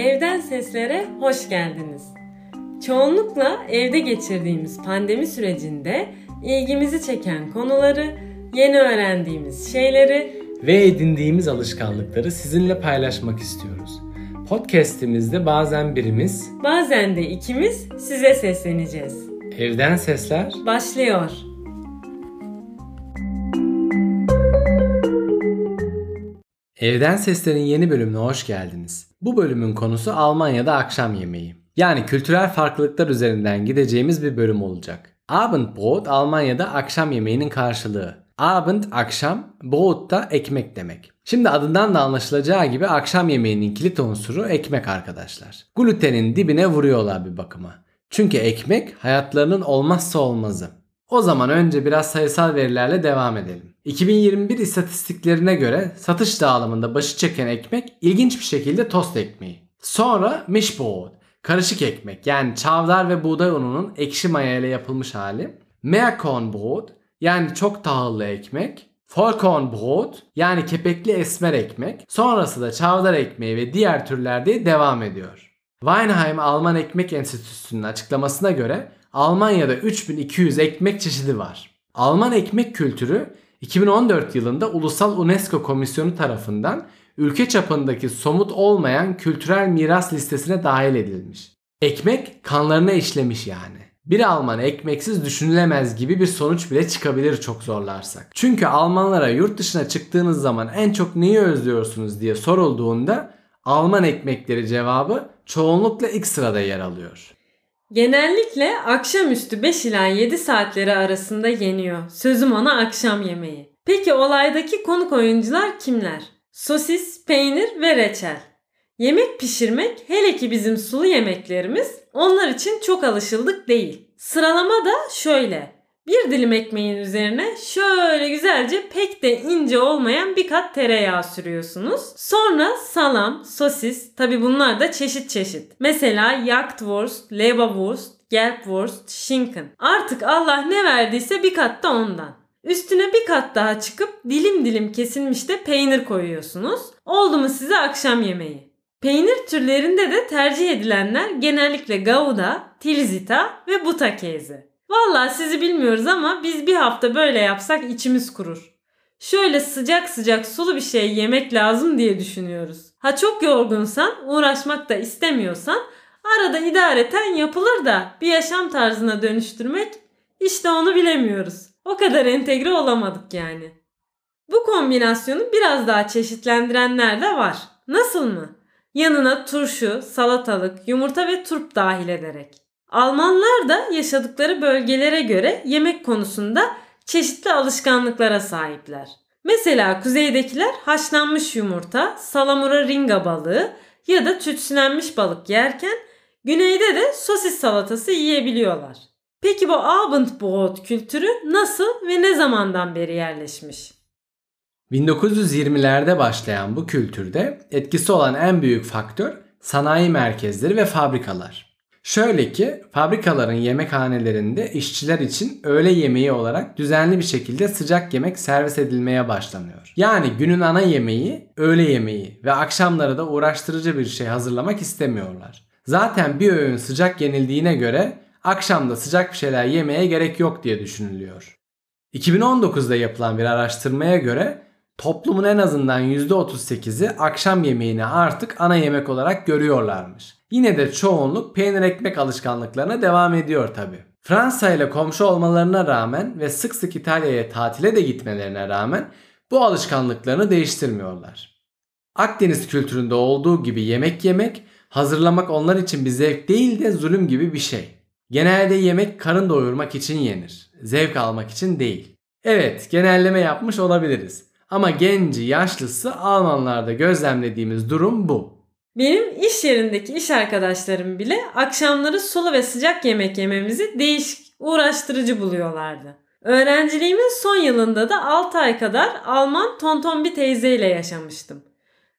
Evden Seslere hoş geldiniz. Çoğunlukla evde geçirdiğimiz pandemi sürecinde ilgimizi çeken konuları, yeni öğrendiğimiz şeyleri ve edindiğimiz alışkanlıkları sizinle paylaşmak istiyoruz. Podcast'imizde bazen birimiz, bazen de ikimiz size sesleneceğiz. Evden Sesler başlıyor. Evden Sesler'in yeni bölümüne hoş geldiniz. Bu bölümün konusu Almanya'da akşam yemeği. Yani kültürel farklılıklar üzerinden gideceğimiz bir bölüm olacak. Abendbrot Almanya'da akşam yemeğinin karşılığı. Abend akşam, Brot da ekmek demek. Şimdi adından da anlaşılacağı gibi akşam yemeğinin kilit unsuru ekmek arkadaşlar. Glutenin dibine vuruyorlar bir bakıma. Çünkü ekmek hayatlarının olmazsa olmazı. O zaman önce biraz sayısal verilerle devam edelim. 2021 istatistiklerine göre satış dağılımında başı çeken ekmek ilginç bir şekilde tost ekmeği. Sonra Mischbrot, karışık ekmek yani çavdar ve buğday ununun ekşi maya ile yapılmış hali. Meerkornbrot yani çok tahıllı ekmek. Vollkornbrot yani kepekli esmer ekmek. Sonrası da çavdar ekmeği ve diğer türler diye devam ediyor. Weinheim Alman Ekmek Enstitüsü'nün açıklamasına göre Almanya'da 3200 ekmek çeşidi var. Alman ekmek kültürü 2014 yılında Ulusal UNESCO Komisyonu tarafından ülke çapındaki somut olmayan kültürel miras listesine dahil edilmiş. Ekmek kanlarına işlemiş yani. Bir Alman ekmeksiz düşünülemez gibi bir sonuç bile çıkabilir çok zorlarsak. Çünkü Almanlara yurt dışına çıktığınız zaman en çok neyi özlüyorsunuz diye sorulduğunda Alman ekmekleri cevabı çoğunlukla ilk sırada yer alıyor. Genellikle akşamüstü 5 ila 7 saatleri arasında yeniyor. Sözüm ona akşam yemeği. Peki olaydaki konuk oyuncular kimler? Sosis, peynir ve reçel. Yemek pişirmek hele ki bizim sulu yemeklerimiz onlar için çok alışıldık değil. Sıralama da şöyle. Bir dilim ekmeğin üzerine şöyle güzelce pek de ince olmayan bir kat tereyağı sürüyorsunuz. Sonra salam, sosis, tabi bunlar da çeşit çeşit. Mesela Jagdwurst, Leberwurst, Gelbwurst, Schinken. Artık Allah ne verdiyse bir kat da ondan. Üstüne bir kat daha çıkıp dilim dilim kesilmiş de peynir koyuyorsunuz. Oldu mu size akşam yemeği. Peynir türlerinde de tercih edilenler genellikle Gouda, Tilsita ve Buta kezi. Valla sizi bilmiyoruz ama biz bir hafta böyle yapsak içimiz kurur. Şöyle sıcak sıcak sulu bir şey yemek lazım diye düşünüyoruz. Ha çok yorgunsan, uğraşmak da istemiyorsan arada idareten yapılır da bir yaşam tarzına dönüştürmek işte onu bilemiyoruz. O kadar entegre olamadık yani. Bu kombinasyonu biraz daha çeşitlendirenler de var. Nasıl mı? Yanına turşu, salatalık, yumurta ve turp dahil ederek. Almanlar da yaşadıkları bölgelere göre yemek konusunda çeşitli alışkanlıklara sahipler. Mesela kuzeydekiler haşlanmış yumurta, salamura ringa balığı ya da tütsülenmiş balık yerken güneyde de sosis salatası yiyebiliyorlar. Peki bu Abendbrot kültürü nasıl ve ne zamandan beri yerleşmiş? 1920'lerde başlayan bu kültürde etkisi olan en büyük faktör sanayi merkezleri ve fabrikalar. Şöyle ki fabrikaların yemekhanelerinde işçiler için öğle yemeği olarak düzenli bir şekilde sıcak yemek servis edilmeye başlanıyor. Yani günün ana yemeği, öğle yemeği ve akşamları da uğraştırıcı bir şey hazırlamak istemiyorlar. Zaten bir öğün sıcak yenildiğine göre akşamda sıcak bir şeyler yemeye gerek yok diye düşünülüyor. 2019'da yapılan bir araştırmaya göre toplumun en azından %38'i akşam yemeğini artık ana yemek olarak görüyorlarmış. Yine de çoğunluk peynir ekmek alışkanlıklarına devam ediyor tabi. Fransa ile komşu olmalarına rağmen ve sık sık İtalya'ya tatile de gitmelerine rağmen bu alışkanlıklarını değiştirmiyorlar. Akdeniz kültüründe olduğu gibi yemek yemek, hazırlamak onlar için bir zevk değil de zulüm gibi bir şey. Genelde yemek karın doyurmak için yenir. Zevk almak için değil. Evet, genelleme yapmış olabiliriz. Ama genci, yaşlısı Almanlarda gözlemlediğimiz durum bu. Benim iş yerindeki iş arkadaşlarım bile akşamları sulu ve sıcak yemek yememizi değişik, uğraştırıcı buluyorlardı. Öğrenciliğimin son yılında da 6 ay kadar Alman tonton bir teyzeyle yaşamıştım.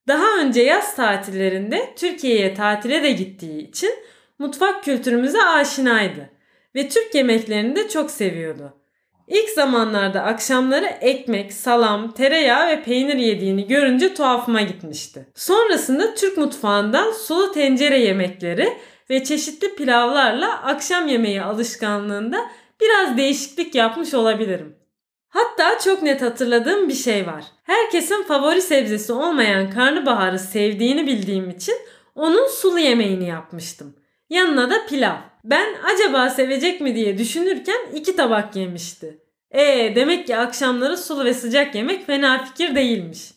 Daha önce yaz tatillerinde Türkiye'ye tatile de gittiği için mutfak kültürümüze aşinaydı ve Türk yemeklerini de çok seviyordu. İlk zamanlarda akşamları ekmek, salam, tereyağı ve peynir yediğini görünce tuhafıma gitmişti. Sonrasında Türk mutfağından sulu tencere yemekleri ve çeşitli pilavlarla akşam yemeği alışkanlığında biraz değişiklik yapmış olabilirim. Hatta çok net hatırladığım bir şey var. Herkesin favori sebzesi olmayan karnabaharı sevdiğini bildiğim için onun sulu yemeğini yapmıştım. Yanına da pilav. Ben acaba sevecek mi diye düşünürken iki tabak yemişti. E demek ki akşamları sulu ve sıcak yemek fena fikir değilmiş.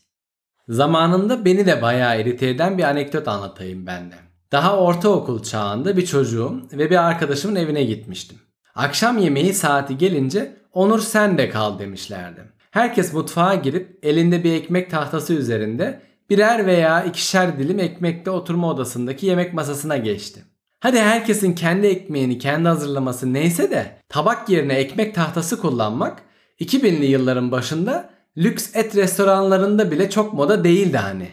Zamanında beni de bayağı irite eden bir anekdot anlatayım ben de. Daha ortaokul çağında bir çocuğum ve bir arkadaşımın evine gitmiştim. Akşam yemeği saati gelince Onur sen de kal demişlerdi. Herkes mutfağa girip elinde bir ekmek tahtası üzerinde birer veya ikişer dilim ekmekle oturma odasındaki yemek masasına geçti. Hadi herkesin kendi ekmeğini kendi hazırlaması neyse de tabak yerine ekmek tahtası kullanmak 2000'li yılların başında lüks et restoranlarında bile çok moda değildi hani.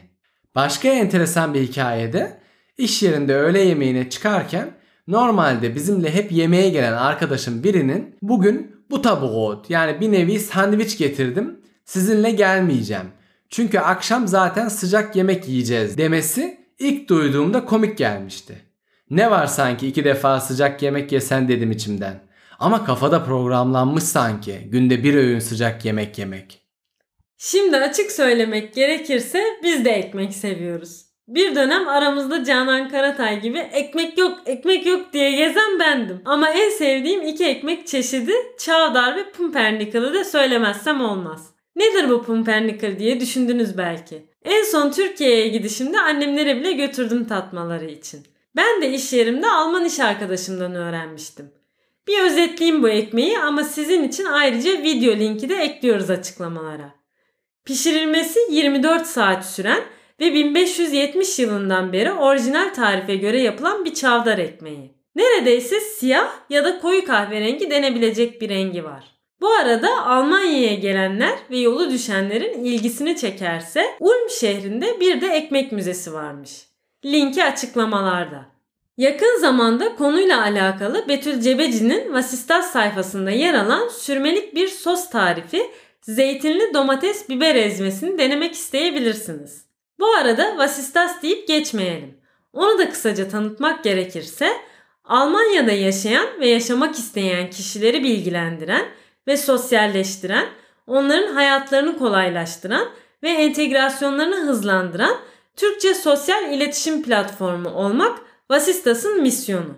Başka enteresan bir hikayede iş yerinde öğle yemeğine çıkarken normalde bizimle hep yemeğe gelen arkadaşım birinin bugün bu tabuğut yani bir nevi sandviç getirdim sizinle gelmeyeceğim. Çünkü akşam zaten sıcak yemek yiyeceğiz demesi ilk duyduğumda komik gelmişti. Ne var sanki iki defa sıcak yemek yesen dedim içimden. Ama kafada programlanmış sanki günde bir öğün sıcak yemek yemek. Şimdi açık söylemek gerekirse biz de ekmek seviyoruz. Bir dönem aramızda Canan Karatay gibi ekmek yok ekmek yok diye gezen bendim. Ama en sevdiğim iki ekmek çeşidi çavdar ve pumpernickel'ı da söylemezsem olmaz. Nedir bu pumpernickel diye düşündünüz belki. En son Türkiye'ye gidişimde annemlere bile götürdüm tatmaları için. Ben de iş yerimde Alman iş arkadaşımdan öğrenmiştim. Bir özetleyeyim bu ekmeği ama sizin için ayrıca video linki de ekliyoruz açıklamalara. Pişirilmesi 24 saat süren ve 1570 yılından beri orijinal tarife göre yapılan bir çavdar ekmeği. Neredeyse siyah ya da koyu kahverengi denebilecek bir rengi var. Bu arada Almanya'ya gelenler ve yolu düşenlerin ilgisini çekerse Ulm şehrinde bir de ekmek müzesi varmış. Linki açıklamalarda. Yakın zamanda konuyla alakalı Betül Cebeci'nin Vasistas sayfasında yer alan sürmelik bir sos tarifi zeytinli domates biber ezmesini denemek isteyebilirsiniz. Bu arada Vasistas deyip geçmeyelim. Onu da kısaca tanıtmak gerekirse Almanya'da yaşayan ve yaşamak isteyen kişileri bilgilendiren ve sosyalleştiren, onların hayatlarını kolaylaştıran ve entegrasyonlarını hızlandıran Türkçe sosyal iletişim platformu olmak Vasistas'ın misyonu.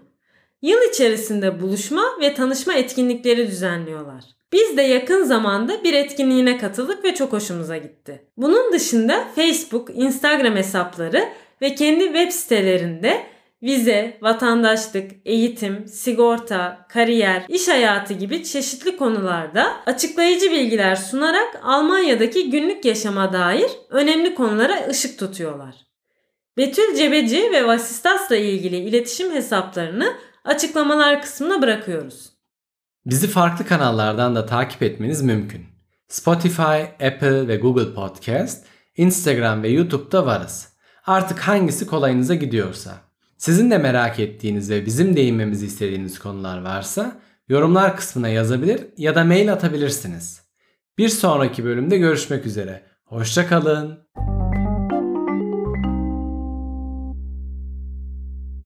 Yıl içerisinde buluşma ve tanışma etkinlikleri düzenliyorlar. Biz de yakın zamanda bir etkinliğine katıldık ve çok hoşumuza gitti. Bunun dışında Facebook, Instagram hesapları ve kendi web sitelerinde vize, vatandaşlık, eğitim, sigorta, kariyer, iş hayatı gibi çeşitli konularda açıklayıcı bilgiler sunarak Almanya'daki günlük yaşama dair önemli konulara ışık tutuyorlar. Betül Cebeci ve Vasistas'la ilgili iletişim hesaplarını açıklamalar kısmına bırakıyoruz. Bizi farklı kanallardan da takip etmeniz mümkün. Spotify, Apple ve Google Podcast, Instagram ve YouTube'da varız. Artık hangisi kolayınıza gidiyorsa. Sizin de merak ettiğiniz ve bizim değinmemizi istediğiniz konular varsa yorumlar kısmına yazabilir ya da mail atabilirsiniz. Bir sonraki bölümde görüşmek üzere. Hoşçakalın.